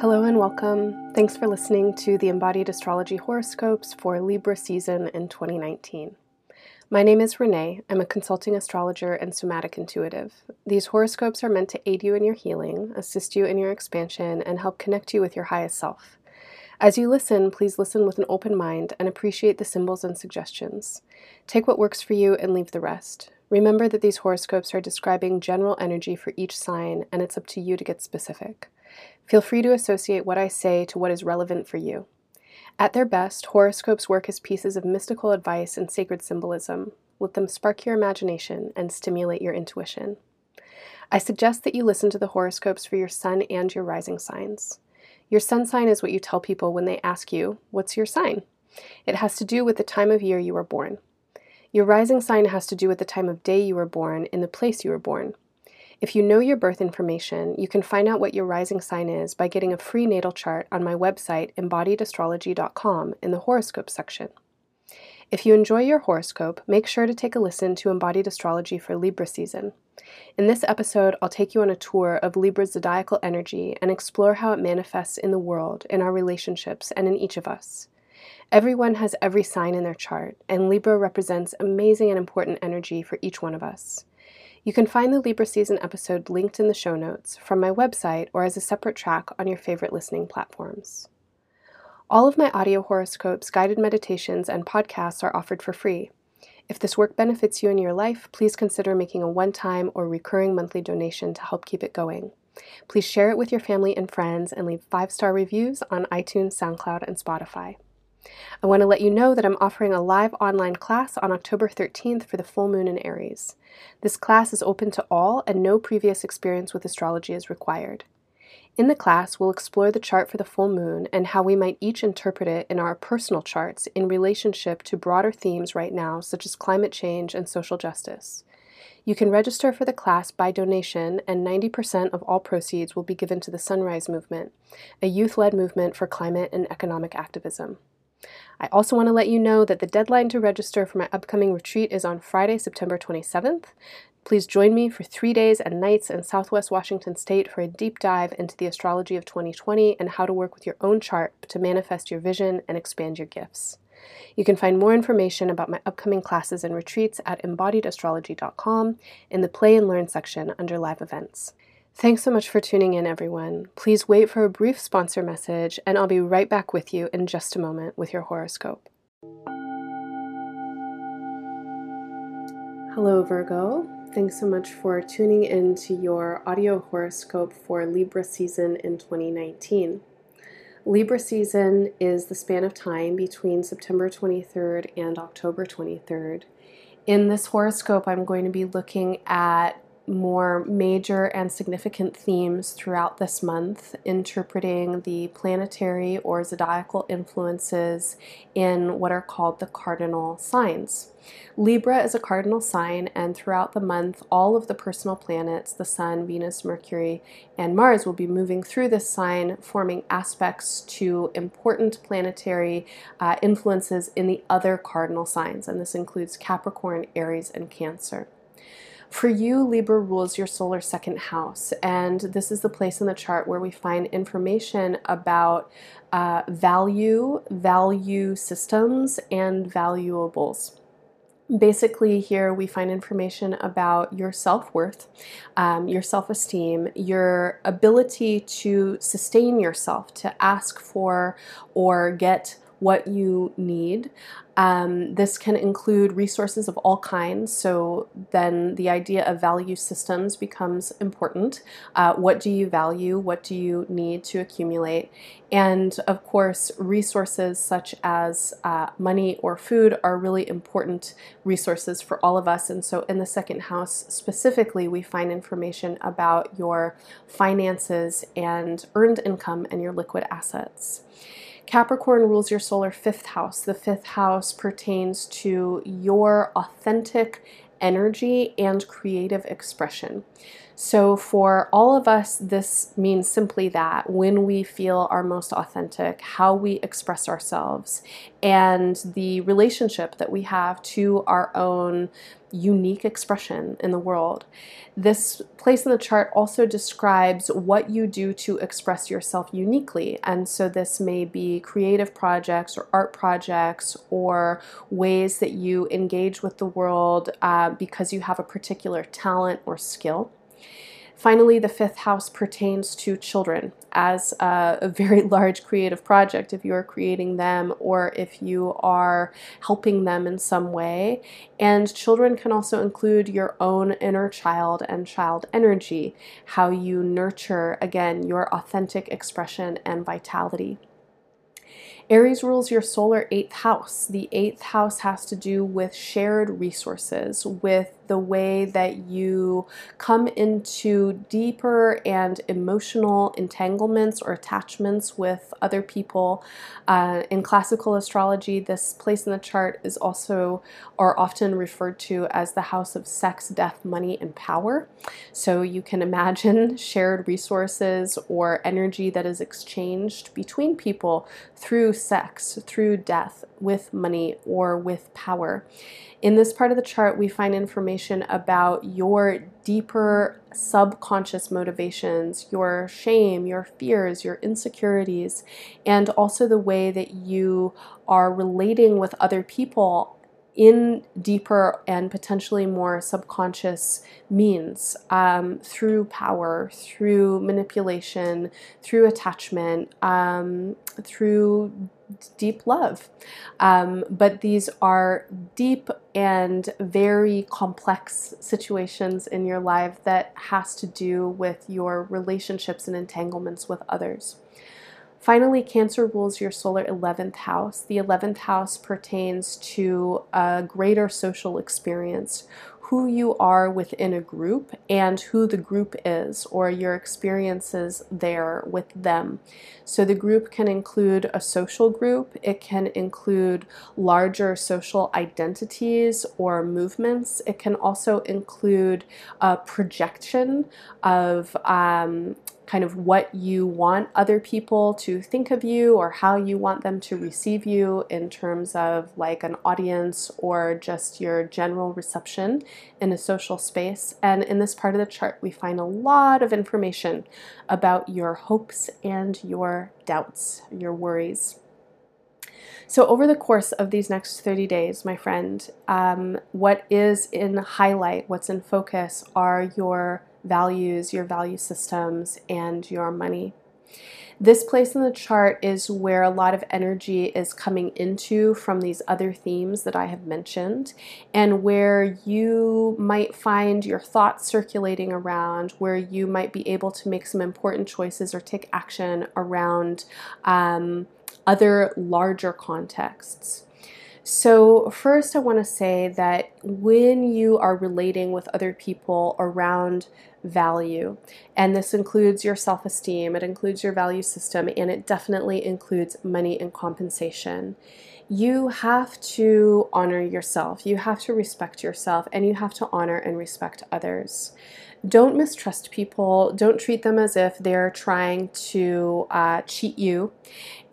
Hello and welcome. Thanks for listening to the Embodied Astrology horoscopes for Libra season in 2019. My name is Renee. I'm a consulting astrologer and somatic intuitive. These horoscopes are meant to aid you in your healing, assist you in your expansion, and help connect you with your highest self. As you listen, please listen with an open mind and appreciate the symbols and suggestions. Take what works for you and leave the rest. Remember that these horoscopes are describing general energy for each sign, and it's up to you to get specific. Feel free to associate what I say to what is relevant for you. At their best, horoscopes work as pieces of mystical advice and sacred symbolism. Let them spark your imagination and stimulate your intuition. I suggest that you listen to the horoscopes for your sun and your rising signs. Your sun sign is what you tell people when they ask you, What's your sign? It has to do with the time of year you were born. Your rising sign has to do with the time of day you were born in the place you were born. If you know your birth information, you can find out what your rising sign is by getting a free natal chart on my website, embodiedastrology.com, in the horoscope section. If you enjoy your horoscope, make sure to take a listen to Embodied Astrology for Libra season. In this episode, I'll take you on a tour of Libra's zodiacal energy and explore how it manifests in the world, in our relationships, and in each of us. Everyone has every sign in their chart, and Libra represents amazing and important energy for each one of us. You can find the Libra season episode linked in the show notes from my website or as a separate track on your favorite listening platforms. All of my audio horoscopes, guided meditations, and podcasts are offered for free. If this work benefits you in your life, please consider making a one time or recurring monthly donation to help keep it going. Please share it with your family and friends and leave five star reviews on iTunes, SoundCloud, and Spotify. I want to let you know that I'm offering a live online class on October 13th for the full moon in Aries. This class is open to all, and no previous experience with astrology is required. In the class, we'll explore the chart for the full moon and how we might each interpret it in our personal charts in relationship to broader themes right now, such as climate change and social justice. You can register for the class by donation, and 90% of all proceeds will be given to the Sunrise Movement, a youth led movement for climate and economic activism. I also want to let you know that the deadline to register for my upcoming retreat is on Friday, September 27th. Please join me for three days and nights in Southwest Washington State for a deep dive into the astrology of 2020 and how to work with your own chart to manifest your vision and expand your gifts. You can find more information about my upcoming classes and retreats at embodiedastrology.com in the Play and Learn section under Live Events. Thanks so much for tuning in, everyone. Please wait for a brief sponsor message, and I'll be right back with you in just a moment with your horoscope. Hello, Virgo. Thanks so much for tuning in to your audio horoscope for Libra season in 2019. Libra season is the span of time between September 23rd and October 23rd. In this horoscope, I'm going to be looking at more major and significant themes throughout this month, interpreting the planetary or zodiacal influences in what are called the cardinal signs. Libra is a cardinal sign, and throughout the month, all of the personal planets, the Sun, Venus, Mercury, and Mars, will be moving through this sign, forming aspects to important planetary uh, influences in the other cardinal signs, and this includes Capricorn, Aries, and Cancer. For you, Libra rules your solar second house, and this is the place in the chart where we find information about uh, value, value systems, and valuables. Basically here we find information about your self-worth um, your self-esteem your ability to sustain yourself to ask for or get what you need. Um, this can include resources of all kinds, so then the idea of value systems becomes important. Uh, what do you value? What do you need to accumulate? And of course, resources such as uh, money or food are really important resources for all of us. And so, in the second house specifically, we find information about your finances and earned income and your liquid assets. Capricorn rules your solar fifth house. The fifth house pertains to your authentic energy and creative expression. So, for all of us, this means simply that when we feel our most authentic, how we express ourselves, and the relationship that we have to our own unique expression in the world. This place in the chart also describes what you do to express yourself uniquely. And so, this may be creative projects or art projects or ways that you engage with the world uh, because you have a particular talent or skill. Finally, the fifth house pertains to children as a, a, very large creative project if you are creating them or if you are helping them in some way. And children can also include your own inner child and child energy, how you nurture, again, your authentic expression and vitality. Aries rules your solar eighth house. The eighth house has to do with shared resources, with the way that you come into deeper and emotional entanglements or attachments with other people. Uh, in classical astrology, this place in the chart is also or often referred to as the house of sex, death, money, and power. So you can imagine shared resources or energy that is exchanged between people through sex, through death, with money, or with power. In this part of the chart, we find information about your deeper subconscious motivations, your shame, your fears, your insecurities, and also the way that you are relating with other people in deeper and potentially more subconscious means um, through power, through manipulation, through attachment, um, through deep love. Um, but these are deep and very complex situations in your life that has to do with your relationships and entanglements with others. Finally, Cancer rules your solar 11th house. The 11th house pertains to a greater social experience, who you are within a group and who the group is, or your experiences there with them. So, the group can include a social group, it can include larger social identities or movements, it can also include a projection of um, kind of what you want other people to think of you or how you want them to receive you in terms of like an audience or just your general reception in a social space. And in this part of the chart, we find a lot of information about your hopes and your doubts, your worries. So, over the course of these next 30 days, my friend, um, what is in highlight, what's in focus are your values, your value systems, and your money. This place in the chart is where a lot of energy is coming into from these other themes that I have mentioned, and where you might find your thoughts circulating around, where you might be able to make some important choices or take action around um, other larger contexts. So, first, I want to say that when you are relating with other people around value, and this includes your self esteem, it includes your value system, and it definitely includes money and compensation. You have to honor yourself, you have to respect yourself, and you have to honor and respect others don't mistrust people. Don't treat them as if they're trying to uh, cheat you.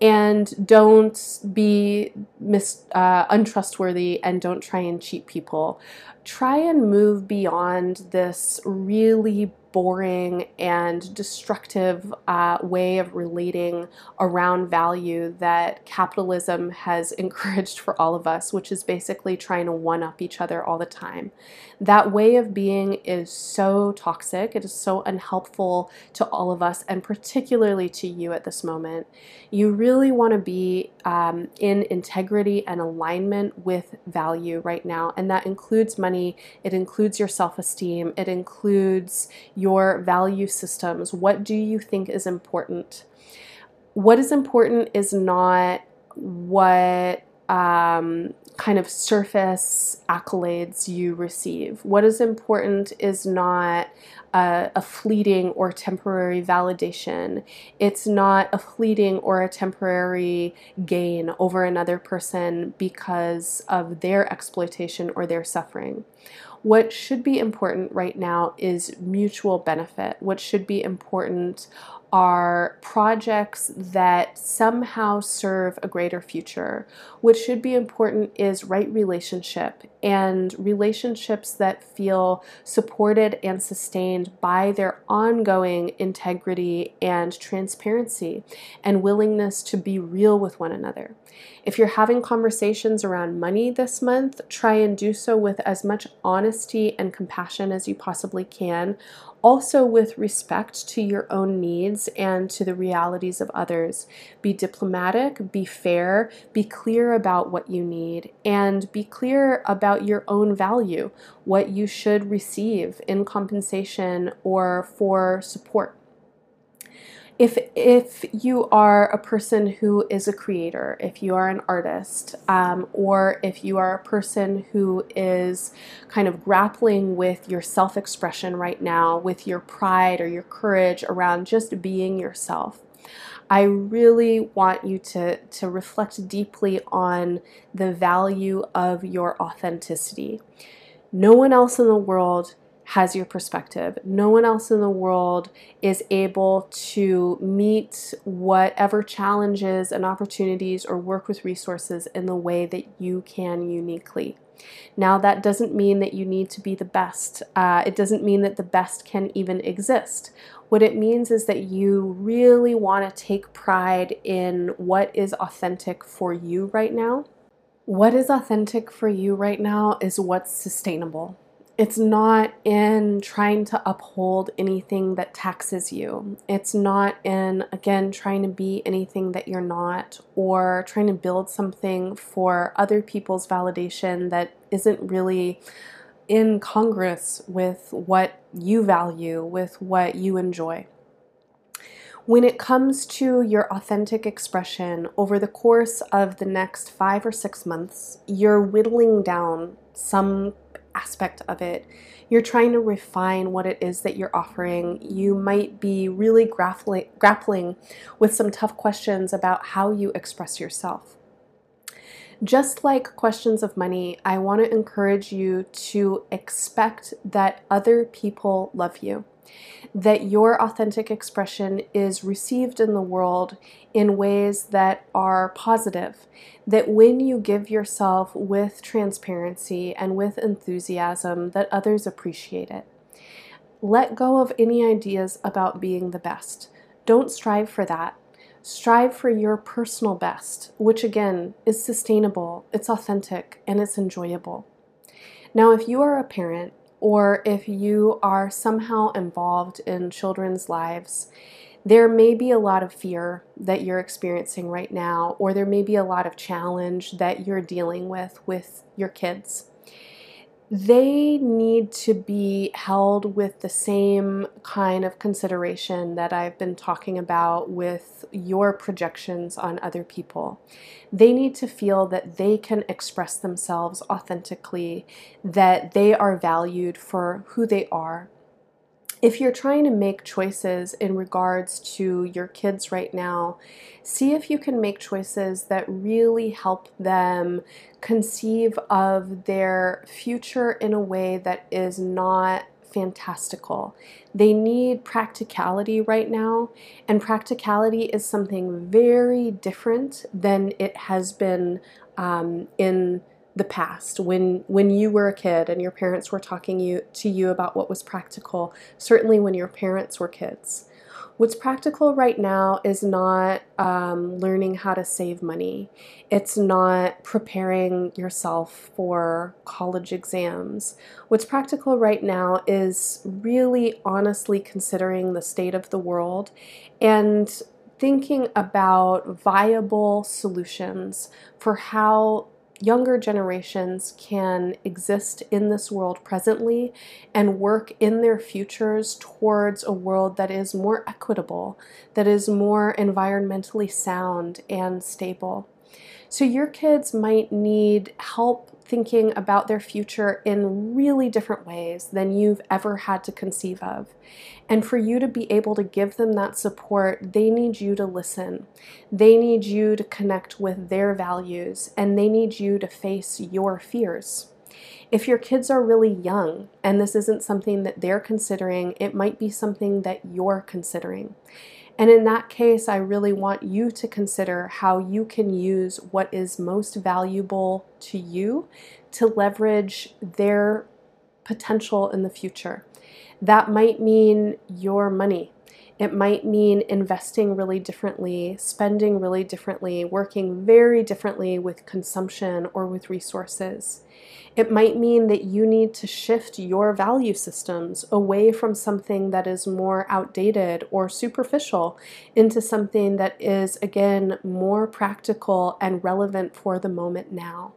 And don't be mis- uh, untrustworthy and don't try and cheat people. Try and move beyond this really boring and destructive uh, way of relating around value that capitalism has encouraged for all of us, which is basically trying to one up each other all the time. That way of being is so toxic, it is so unhelpful to all of us, and particularly to you at this moment. You really want to be um, in integrity and alignment with value right now, and that includes money, it includes your self esteem, it includes your value systems. What do you think is important? What is important is not what um, kind of surface accolades you receive. What is important is not a, fleeting or temporary validation. It's not a fleeting or a temporary gain over another person because of their exploitation or their suffering. What should be important right now is mutual benefit. What should be important are projects that somehow serve a greater future. What should be important is right relationship and relationships that feel supported and sustained by their ongoing integrity and transparency and willingness to be real with one another. If you're having conversations around money this month, try and do so with as much honesty and compassion as you possibly can also with respect to your own needs and to the realities of others. Be diplomatic, be fair, be clear about what you need, and be clear about your own value, what you should receive in compensation or for support if if you are a person who is a creator, if you are an artist, um, or if you are a person who is kind of grappling with your self-expression right now, with your pride or your courage around just being yourself, I really want you to, to reflect deeply on the value of your authenticity. No one else in the world has your perspective. No one else in the world is able to meet whatever challenges and opportunities or work with resources in the way that you can uniquely. Now, that doesn't mean that you need to be the best. Uh, it doesn't mean that the best can even exist. What it means is that you really want to take pride in what is authentic for you right now. What is authentic for you right now is what's sustainable. It's not in trying to uphold anything that taxes you. It's not in, again, trying to be anything that you're not or trying to build something for other people's validation that isn't really in congress with what you value, with what you enjoy. When it comes to your authentic expression over the course of the next five or six months, you're whittling down some aspect of it. You're trying to refine what it is that you're offering. You might be really grappling, grappling with some tough questions about how you express yourself. Just like questions of money, I want to encourage you to expect that other people love you that your authentic expression is received in the world in ways that are positive. That when you give yourself with transparency and with enthusiasm, that others appreciate it. Let go of any ideas about being the best. Don't strive for that. Strive for your personal best, which again is sustainable, it's authentic, and it's enjoyable. Now, if you are a parent or if you are somehow involved in children's lives, there may be a lot of fear that you're experiencing right now, or there may be a lot of challenge that you're dealing with with your kids they need to be held with the same kind of consideration that I've been talking about with your projections on other people. They need to feel that they can express themselves authentically, that they are valued for who they are, if you're trying to make choices in regards to your kids right now, see if you can make choices that really help them conceive of their future in a way that is not fantastical. They need practicality right now, and practicality is something very different than it has been um, in the past. When when you were a kid and your parents were talking you to you about what was practical certainly when your parents were kids. What's practical right now is not um, learning how to save money. It's not preparing yourself for college exams. What's practical right now is really honestly considering the state of the world and thinking about viable solutions for how younger generations can exist in this world presently and work in their futures towards a world that is more equitable, that is more environmentally sound and stable. So, your kids might need help thinking about their future in really different ways than you've ever had to conceive of. And for you to be able to give them that support, they need you to listen. They need you to connect with their values, and they need you to face your fears. If your kids are really young and this isn't something that they're considering, it might be something that you're considering. And in that case, I really want you to consider how you can use what is most valuable to you to leverage their potential in the future. That might mean your money. It might mean investing really differently, spending really differently, working very differently with consumption or with resources. It might mean that you need to shift your value systems away from something that is more outdated or superficial into something that is, again, more practical and relevant for the moment now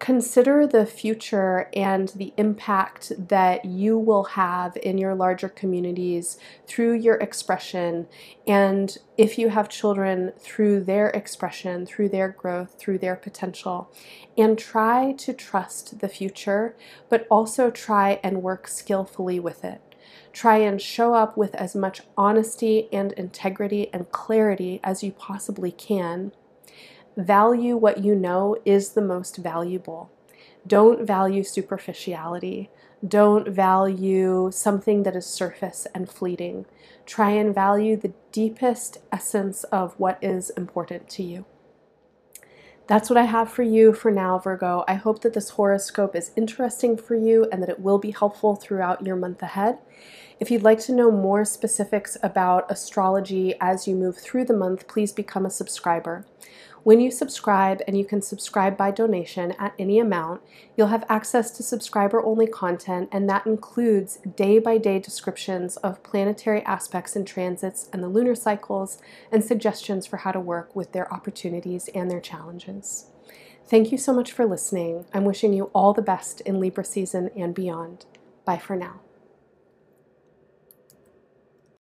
consider the future and the impact that you will have in your larger communities through your expression. And if you have children, through their expression, through their growth, through their potential. And try to trust the future, but also try and work skillfully with it. Try and show up with as much honesty and integrity and clarity as you possibly can value what you know is the most valuable. Don't value superficiality. Don't value something that is surface and fleeting. Try and value the deepest essence of what is important to you. That's what I have for you for now, Virgo. I hope that this horoscope is interesting for you and that it will be helpful throughout your month ahead. If you'd like to know more specifics about astrology as you move through the month, please become a subscriber. When you subscribe, and you can subscribe by donation at any amount, you'll have access to subscriber only content, and that includes day by day descriptions of planetary aspects and transits and the lunar cycles, and suggestions for how to work with their opportunities and their challenges. Thank you so much for listening. I'm wishing you all the best in Libra season and beyond. Bye for now.